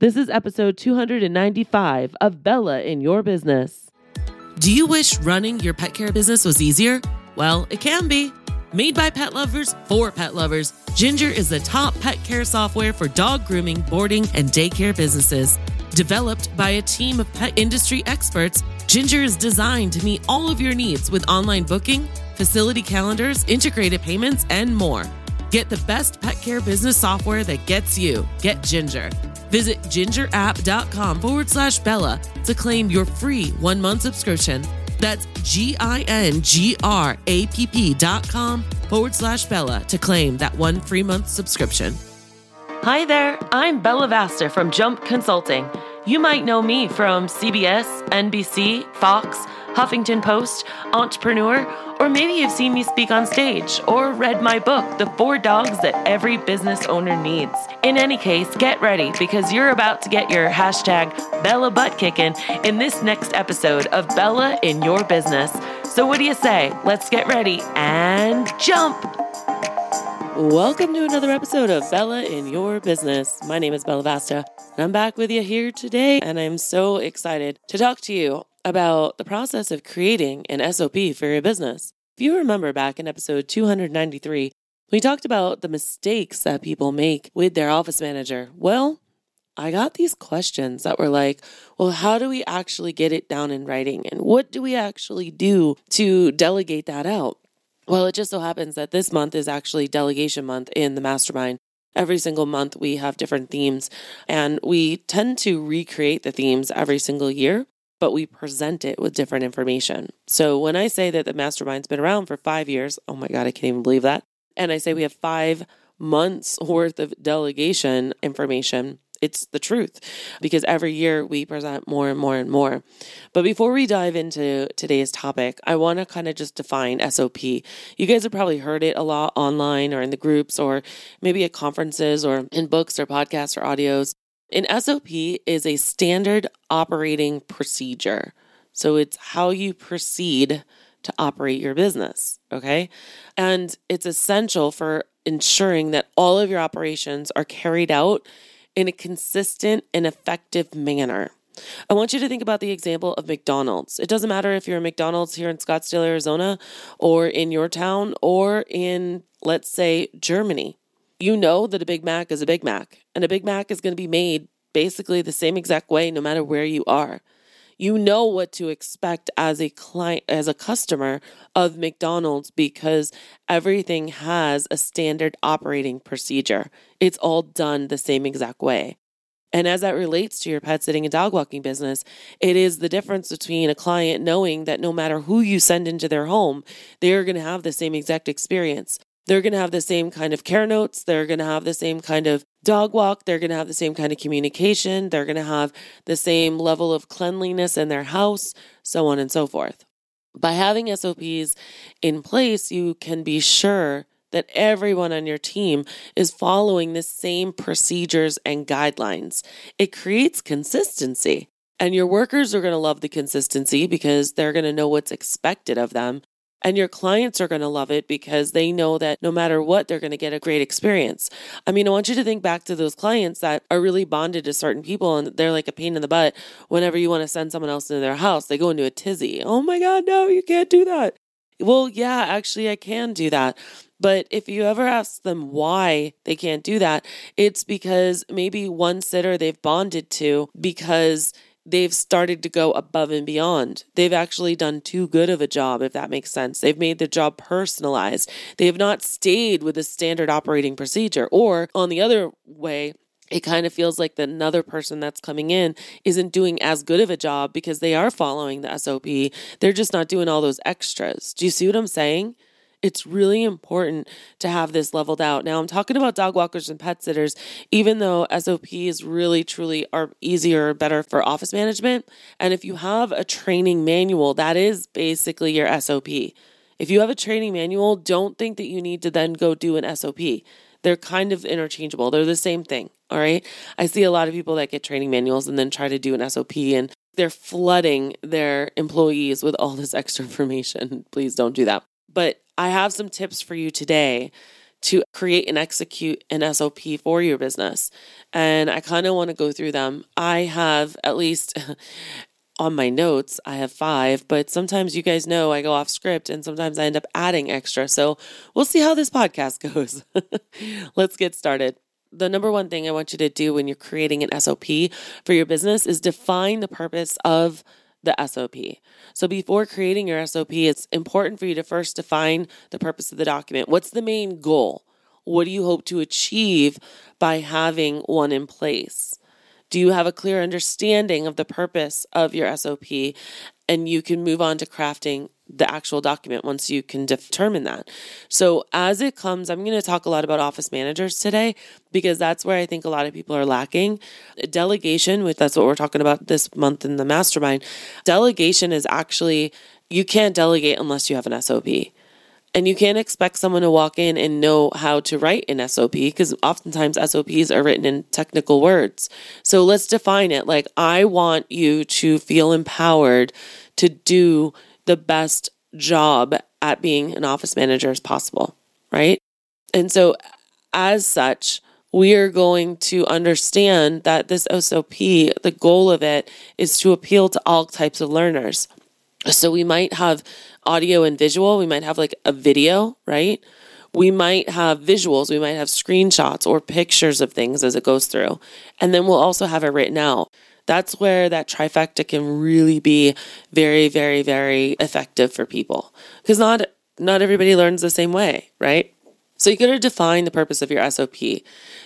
This is episode 295 of Bella in Your Business. Do you wish running your pet care business was easier? Well, it can be. Made by pet lovers for pet lovers, Gingr is the top pet care software for dog grooming, boarding, and daycare businesses. Developed by a team of pet industry experts, Gingr is designed to meet all of your needs with online booking, facility calendars, integrated payments, and more. Get the best pet care business software that gets you. Get Gingr. Visit gingrapp.com forward slash Bella to claim your free one month subscription. That's G I N G R A P P dot com forward slash Bella to claim that one free month subscription. Hi there, I'm Bella Vasta from Jump Consulting. You might know me from CBS, NBC, Fox, Huffington Post, Entrepreneur, or maybe you've seen me speak on stage or read my book, The Four Dogs That Every Business Owner Needs. In any case, get ready because you're about to get your hashtag Bella butt kicking in this next episode of Bella in Your Business. So, what do you say? Let's get ready and jump! Welcome to another episode of Bella in Your Business. My name is Bella Vasta, and I'm back with you here today, and I'm so excited to talk to you about the process of creating an SOP for your business. If you remember back in episode 293, we talked about the mistakes that people make with their office manager. Well, I got these questions that were like, well, how do we actually get it down in writing? And what do we actually do to delegate that out? Well, it just so happens that this month is actually delegation month in the mastermind. Every single month, we have different themes, and we tend to recreate the themes every single year, but we present it with different information. So when I say that the mastermind's been around for five years, oh my God, I can't even believe that. And I say we have five months worth of delegation information it's the truth because every year we present more and more and more. But before we dive into today's topic, I want to kind of just define SOP. You guys have probably heard it a lot online or in the groups or maybe at conferences or in books or podcasts or audios. An SOP is a standard operating procedure. So it's how you proceed to operate your business. Okay. And it's essential for ensuring that all of your operations are carried out in a consistent and effective manner. I want you to think about the example of McDonald's. It doesn't matter if you're a McDonald's here in Scottsdale, Arizona, or in your town, or in, let's say, Germany. You know that a Big Mac is a Big Mac, and a Big Mac is going to be made basically the same exact way no matter where you are you know what to expect as a client as a customer of McDonald's because everything has a standard operating procedure. It's all done the same exact way. And as that relates to your pet sitting and dog walking business, it is the difference between a client knowing that no matter who you send into their home, they're going to have the same exact experience. They're going to have the same kind of care notes. They're going to have the same kind of dog walk. They're going to have the same kind of communication. They're going to have the same level of cleanliness in their house, so on and so forth. By having SOPs in place, you can be sure that everyone on your team is following the same procedures and guidelines. It creates consistency. And your workers are going to love the consistency because they're going to know what's expected of them. And your clients are going to love it because they know that no matter what, they're going to get a great experience. I mean, I want you to think back to those clients that are really bonded to certain people and they're like a pain in the butt whenever you want to send someone else into their house. They go into a tizzy. Oh my God, no, you can't do that. Well, yeah, actually, I can do that. But if you ever ask them why they can't do that, it's because maybe one sitter they've bonded to because they've started to go above and beyond. They've actually done too good of a job, if that makes sense. They've made the job personalized. They have not stayed with a standard operating procedure. Or on the other way, it kind of feels like the another person that's coming in isn't doing as good of a job because they are following the SOP. They're just not doing all those extras. Do you see what I'm saying? It's really important to have this leveled out. Now, I'm talking about dog walkers and pet sitters, even though SOPs really truly are easier, better for office management. And if you have a training manual, that is basically your SOP. If you have a training manual, don't think that you need to then go do an SOP. They're kind of interchangeable, they're the same thing. All right. I see a lot of people that get training manuals and then try to do an SOP and they're flooding their employees with all this extra information. Please don't do that. But I have some tips for you today to create and execute an SOP for your business. And I kind of want to go through them. I have at least on my notes, I have five, but sometimes you guys know I go off script and sometimes I end up adding extra. So we'll see how this podcast goes. Let's get started. The number one thing I want you to do when you're creating an SOP for your business is define the purpose of the SOP. So before creating your SOP, it's important for you to first define the purpose of the document. What's the main goal? What do you hope to achieve by having one in place? Do you have a clear understanding of the purpose of your SOP? And you can move on to crafting the actual document once you can determine that. So, as it comes, I'm going to talk a lot about office managers today because that's where I think a lot of people are lacking. Delegation, which that's what we're talking about this month in the mastermind, delegation is actually, you can't delegate unless you have an SOP. And you can't expect someone to walk in and know how to write an SOP because oftentimes SOPs are written in technical words. So let's define it. Like, I want you to feel empowered to do the best job at being an office manager as possible, right? And so, as such, we are going to understand that this SOP, the goal of it is to appeal to all types of learners. So we might have audio and visual. We might have like a video, right? We might have visuals. We might have screenshots or pictures of things as it goes through. And then we'll also have it written out. That's where that trifecta can really be very, very, very effective for people. Because not not everybody learns the same way, right? So you got to define the purpose of your SOP.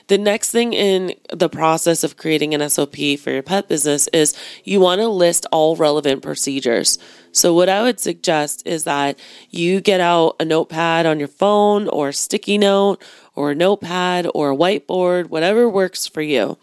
The next thing in the process of creating an SOP for your pet business is you want to list all relevant procedures. So what I would suggest is that you get out a notepad on your phone or sticky note or a notepad or a whiteboard, whatever works for you.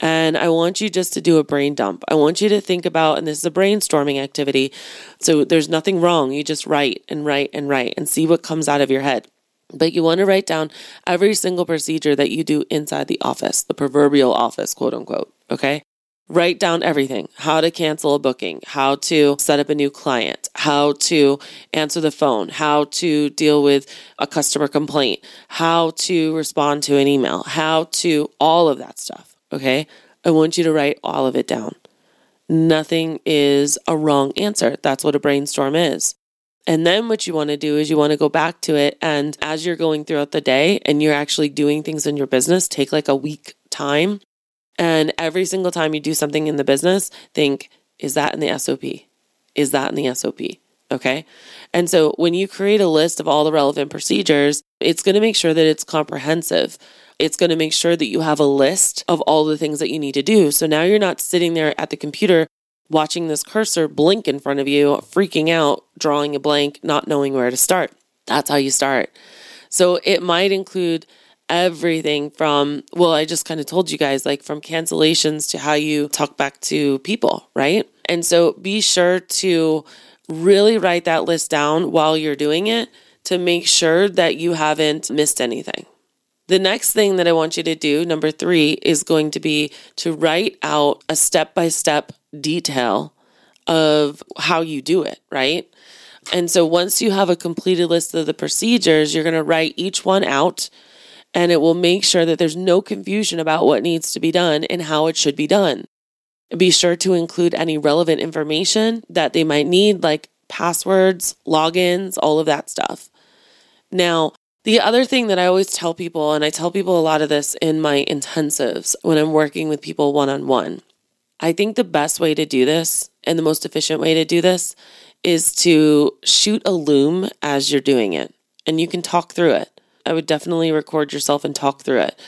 And I want you just to do a brain dump. I want you to think about, and this is a brainstorming activity. So there's nothing wrong. You just write and write and write and see what comes out of your head. But you want to write down every single procedure that you do inside the office, the proverbial office, quote unquote. Okay. Write down everything how to cancel a booking, how to set up a new client, how to answer the phone, how to deal with a customer complaint, how to respond to an email, how to all of that stuff. Okay. I want you to write all of it down. Nothing is a wrong answer. That's what a brainstorm is. And then what you want to do is you want to go back to it. And as you're going throughout the day and you're actually doing things in your business, take like a week time. And every single time you do something in the business, think, is that in the SOP? Is that in the SOP? Okay. And so when you create a list of all the relevant procedures, it's going to make sure that it's comprehensive. It's going to make sure that you have a list of all the things that you need to do. So now you're not sitting there at the computer watching this cursor blink in front of you, freaking out, drawing a blank, not knowing where to start. That's how you start. So it might include everything from, well, I just kind of told you guys, like from cancellations to how you talk back to people, right? And so be sure to really write that list down while you're doing it to make sure that you haven't missed anything. The next thing that I want you to do, number three, is going to be to write out a step by step detail of how you do it, right? And so once you have a completed list of the procedures, you're going to write each one out and it will make sure that there's no confusion about what needs to be done and how it should be done. Be sure to include any relevant information that they might need, like passwords, logins, all of that stuff. Now, the other thing that I always tell people, and I tell people a lot of this in my intensives when I'm working with people one on one, I think the best way to do this and the most efficient way to do this is to shoot a loom as you're doing it and you can talk through it. I would definitely record yourself and talk through it.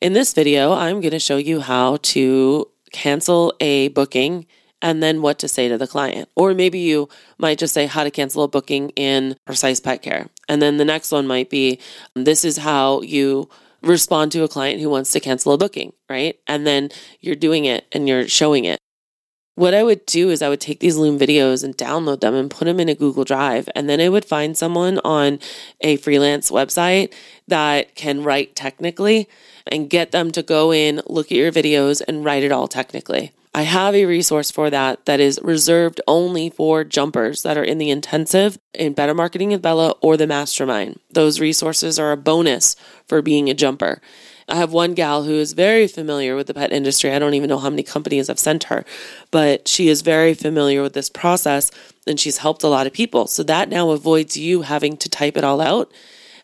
In this video, I'm going to show you how to cancel a booking and then what to say to the client. Or maybe you might just say how to cancel a booking in Precise Pet Care. And then the next one might be this is how you respond to a client who wants to cancel a booking, right? And then you're doing it and you're showing it. what I would do is I would take these Loom videos and download them and put them in a Google Drive. And then I would find someone on a freelance website that can write technically and get them to go in, look at your videos, and write it all technically. I have a resource for that that is reserved only for jumpers that are in the intensive in Better Marketing with Bella or the mastermind. Those resources are a bonus for being a jumper. I have one gal who is very familiar with the pet industry. I don't even know how many companies I've sent her, but she is very familiar with this process and she's helped a lot of people. So that now avoids you having to type it all out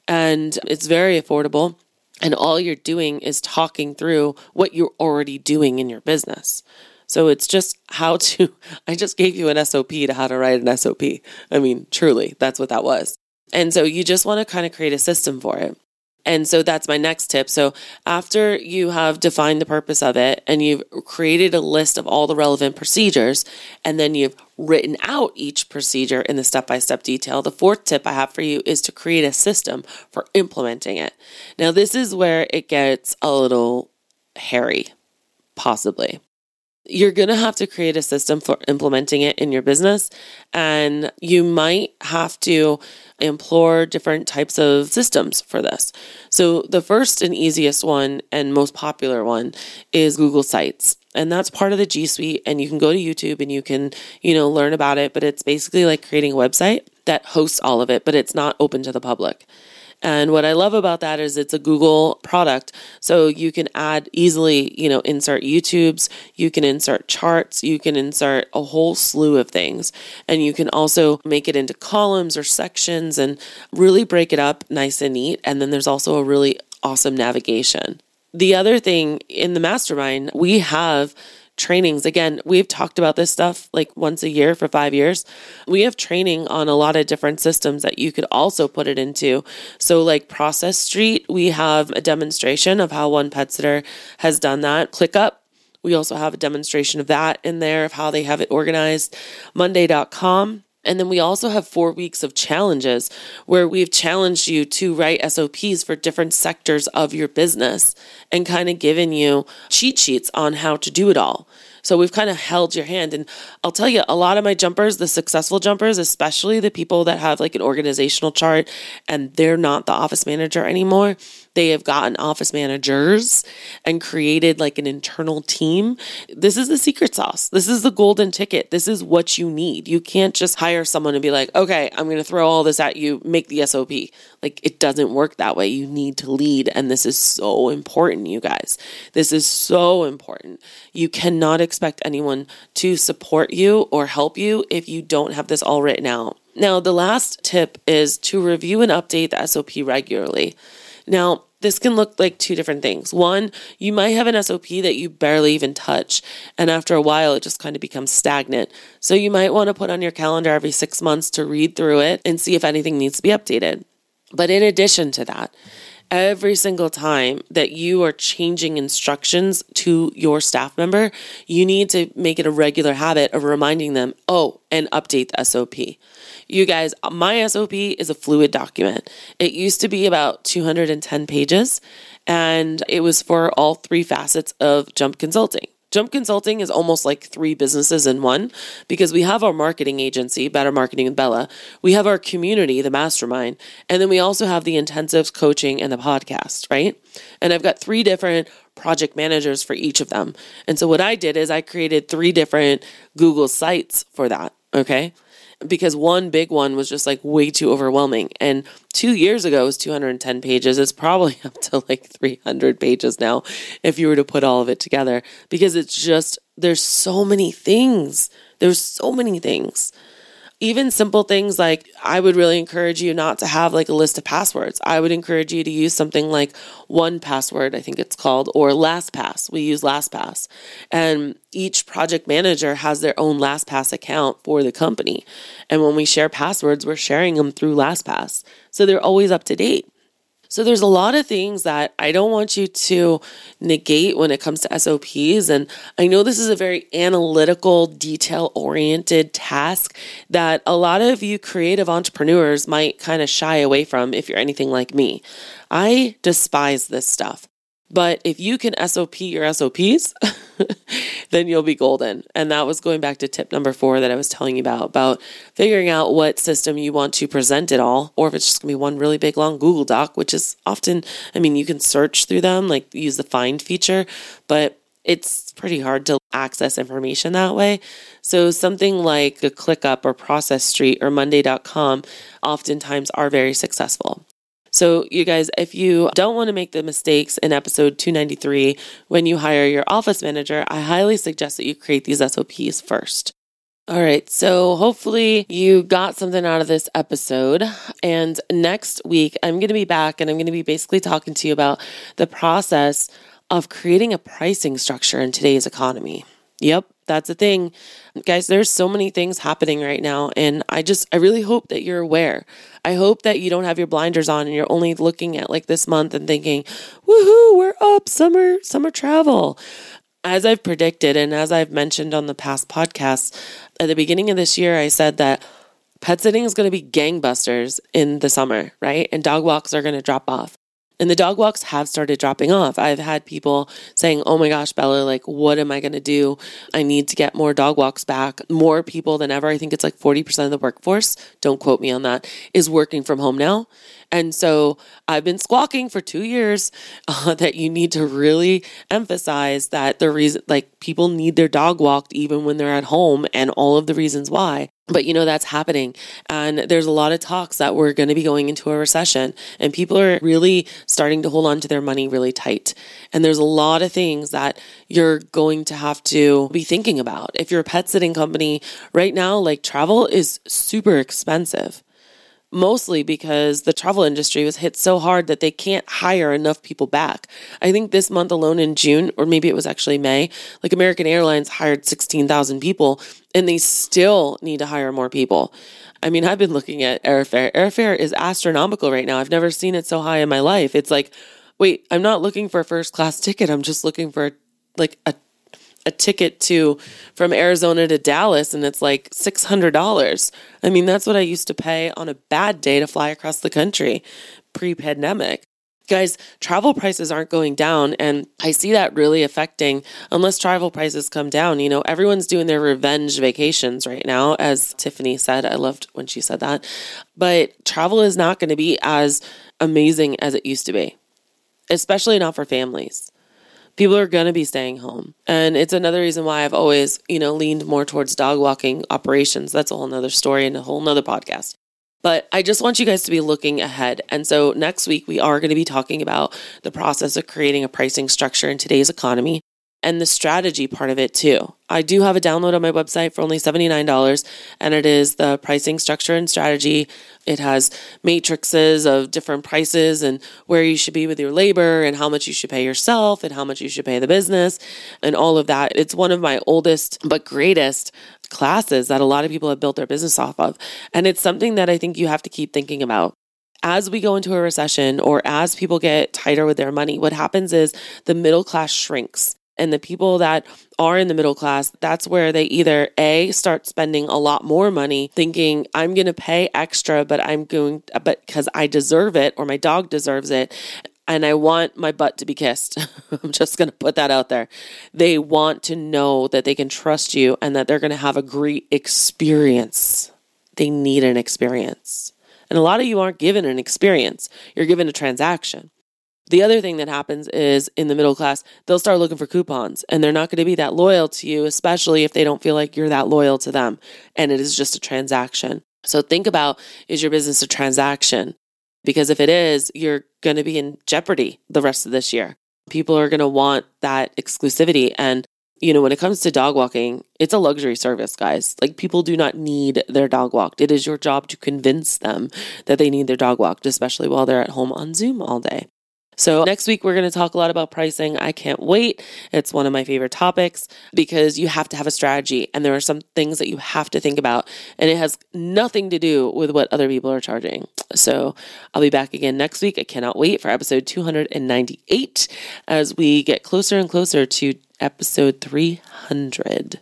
and it's very affordable. And all you're doing is talking through what you're already doing in your business. So it's just how to, I just gave you an SOP to how to write an SOP. I mean, truly, that's what that was. And so you just want to kind of create a system for it. And so that's my next tip. So after you have defined the purpose of it and you've created a list of all the relevant procedures and then you've written out each procedure in the step by step detail, the fourth tip I have for you is to create a system for implementing it. Now, this is where it gets a little hairy, possibly you're going to have to create a system for implementing it in your business. And you might have to implore different types of systems for this. So, the first and easiest one and most popular one is Google Sites. And that's part of the G Suite. And you can go to YouTube and you can, you know, learn about it. But it's basically like creating a website that hosts all of it, but it's not open to the public. And what I love about that is it's a Google product. So you can add easily, you know, insert YouTubes, you can insert charts, you can insert a whole slew of things. And you can also make it into columns or sections and really break it up nice and neat. And then there's also a really awesome navigation. The other thing in the mastermind, we have trainings. Again, we've talked about this stuff like once a year for five years. We have training on a lot of different systems that you could also put it into. So, like Process Street, we have a demonstration of how one pet sitter has done that. ClickUp, we also have a demonstration of that in there, of how they have it organized. Monday.com, and then we also have four weeks of challenges where we've challenged you to write SOPs for different sectors of your business and kind of given you cheat sheets on how to do it all. So we've kind of held your hand. And I'll tell you, a lot of my jumpers, the successful jumpers, especially the people that have like an organizational chart and they're not the office manager anymore, they have gotten office managers and created like an internal team. This is the secret sauce. This is the golden ticket. This is what you need. You can't just hire someone and be like, okay, I'm going to throw all this at you, make the SOP. Like it doesn't work that way. You need to lead. And this is so important, you guys. This is so important. You cannot expect anyone to support you or help you if you don't have this all written out. Now, the last tip is to review and update the SOP regularly. Now, this can look like two different things. One, you might have an SOP that you barely even touch, and after a while, it just kind of becomes stagnant. So you might want to put on your calendar every six months to read through it and see if anything needs to be updated. But in addition to that, every single time that you are changing instructions to your staff member, you need to make it a regular habit of reminding them, oh, and update the SOP. You guys, my SOP is a fluid document. It used to be about 210 pages, and it was for all three facets of Jump Consulting. Jump Consulting is almost like three businesses in one because we have our marketing agency, Better Marketing with Bella. We have our community, the mastermind, and then we also have the intensives, coaching, and the podcast, right? And I've got three different project managers for each of them. And so what I did is I created three different Google sites for that. Okay because one big one was just like way too overwhelming. And two years ago it was 210 pages. It's probably up to like 300 pages now if you were to put all of it together because it's just, there's so many things. There's so many things even simple things like I would really encourage you not to have like a list of passwords. I would encourage you to use something like 1Password, I think it's called, or LastPass. We use LastPass. And each project manager has their own LastPass account for the company. And when we share passwords, we're sharing them through LastPass. So they're always up to date. So there's a lot of things that I don't want you to negate when it comes to SOPs. And I know this is a very analytical, detail oriented task that a lot of you creative entrepreneurs might kind of shy away from if you're anything like me. I despise this stuff. But if you can SOP your SOPs, then you'll be golden. And that was going back to tip number four that I was telling you about, about figuring out what system you want to present it all, or if it's just gonna be one really big long Google Doc, which is often, I mean, you can search through them, like use the find feature, but it's pretty hard to access information that way. So something like a ClickUp or Process Street or Monday.com oftentimes are very successful. So, you guys, if you don't want to make the mistakes in episode 293 when you hire your office manager, I highly suggest that you create these SOPs first. All right, so hopefully you got something out of this episode. And next week, I'm going to be back and I'm going to be basically talking to you about the process of creating a pricing structure in today's economy. Yep, that's a thing. Guys, there's so many things happening right now. And I just, I really hope that you're aware. I hope that you don't have your blinders on and you're only looking at like this month and thinking, woohoo, we're up, summer, summer travel. As I've predicted and as I've mentioned on the past podcasts, at the beginning of this year, I said that pet sitting is going to be gangbusters in the summer, right? And dog walks are going to drop off. And the dog walks have started dropping off. I've had people saying, Oh my gosh, Bella, like, what am I going to do? I need to get more dog walks back. More people than ever. I think it's like 40% of the workforce, don't quote me on that, is working from home now. And so I've been squawking for two years uh, that you need to really emphasize that the reason, like, people need their dog walked even when they're at home and all of the reasons why. But you know, that's happening. And there's a lot of talks that we're going to be going into a recession and people are really starting to hold on to their money really tight. And there's a lot of things that you're going to have to be thinking about. If you're a pet sitting company right now, like travel is super expensive mostly because the travel industry was hit so hard that they can't hire enough people back. I think this month alone in June, or maybe it was actually May, like American Airlines hired 16,000 people and they still need to hire more people. I mean, I've been looking at airfare. Airfare is astronomical right now. I've never seen it so high in my life. It's like, wait, I'm not looking for a first class ticket. I'm just looking for like a a ticket to from Arizona to Dallas and it's like $600. I mean, that's what I used to pay on a bad day to fly across the country pre pandemic. Guys, travel prices aren't going down, and I see that really affecting unless travel prices come down. You know, everyone's doing their revenge vacations right now, as Tiffany said. I loved when she said that. But travel is not going to be as amazing as it used to be, especially not for families people are going to be staying home. And it's another reason why I've always, you know, leaned more towards dog walking operations. That's a whole nother story and a whole nother podcast. But I just want you guys to be looking ahead. And so next week, we are going to be talking about the process of creating a pricing structure in today's economy and the strategy part of it too. I do have a download on my website for only $79, and it is the pricing structure and strategy. It has matrices of different prices and where you should be with your labor and how much you should pay yourself and how much you should pay the business and all of that. It's one of my oldest but greatest classes that a lot of people have built their business off of. And it's something that I think you have to keep thinking about as we go into a recession or as people get tighter with their money, what happens is the middle class shrinks and the people that are in the middle class, that's where they either A, start spending a lot more money thinking, I'm going to pay extra, but I'm going, but because I deserve it or my dog deserves it. And I want my butt to be kissed. I'm just going to put that out there. They want to know that they can trust you and that they're going to have a great experience. They need an experience. And a lot of you aren't given an experience, you're given a transaction. The other thing that happens is in the middle class, they'll start looking for coupons and they're not going to be that loyal to you, especially if they don't feel like you're that loyal to them and it is just a transaction. So think about is your business a transaction? Because if it is, you're going to be in jeopardy the rest of this year. People are going to want that exclusivity. And, you know, when it comes to dog walking, it's a luxury service, guys. Like people do not need their dog walked. It is your job to convince them that they need their dog walked, especially while they're at home on Zoom all day. So, next week, we're going to talk a lot about pricing. I can't wait. It's one of my favorite topics because you have to have a strategy and there are some things that you have to think about, and it has nothing to do with what other people are charging. So, I'll be back again next week. I cannot wait for episode 298 as we get closer and closer to episode 300.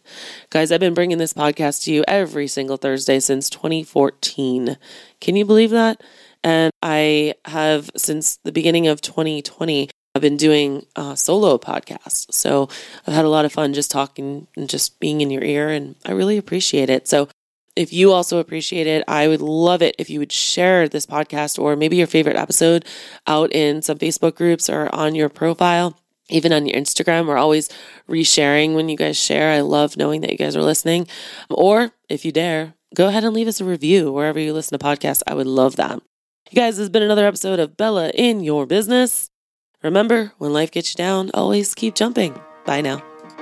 Guys, I've been bringing this podcast to you every single Thursday since 2014. Can you believe that? And I have, since the beginning of 2020, I've been doing a solo podcasts. So I've had a lot of fun just talking and just being in your ear, and I really appreciate it. So if you also appreciate it, I would love it if you would share this podcast or maybe your favorite episode out in some Facebook groups or on your profile. Even on your Instagram, we're always resharing when you guys share. I love knowing that you guys are listening. Or if you dare, go ahead and leave us a review wherever you listen to podcasts. I would love that. You guys, this has been another episode of Bella in Your Business. Remember, when life gets you down, always keep jumping. Bye now.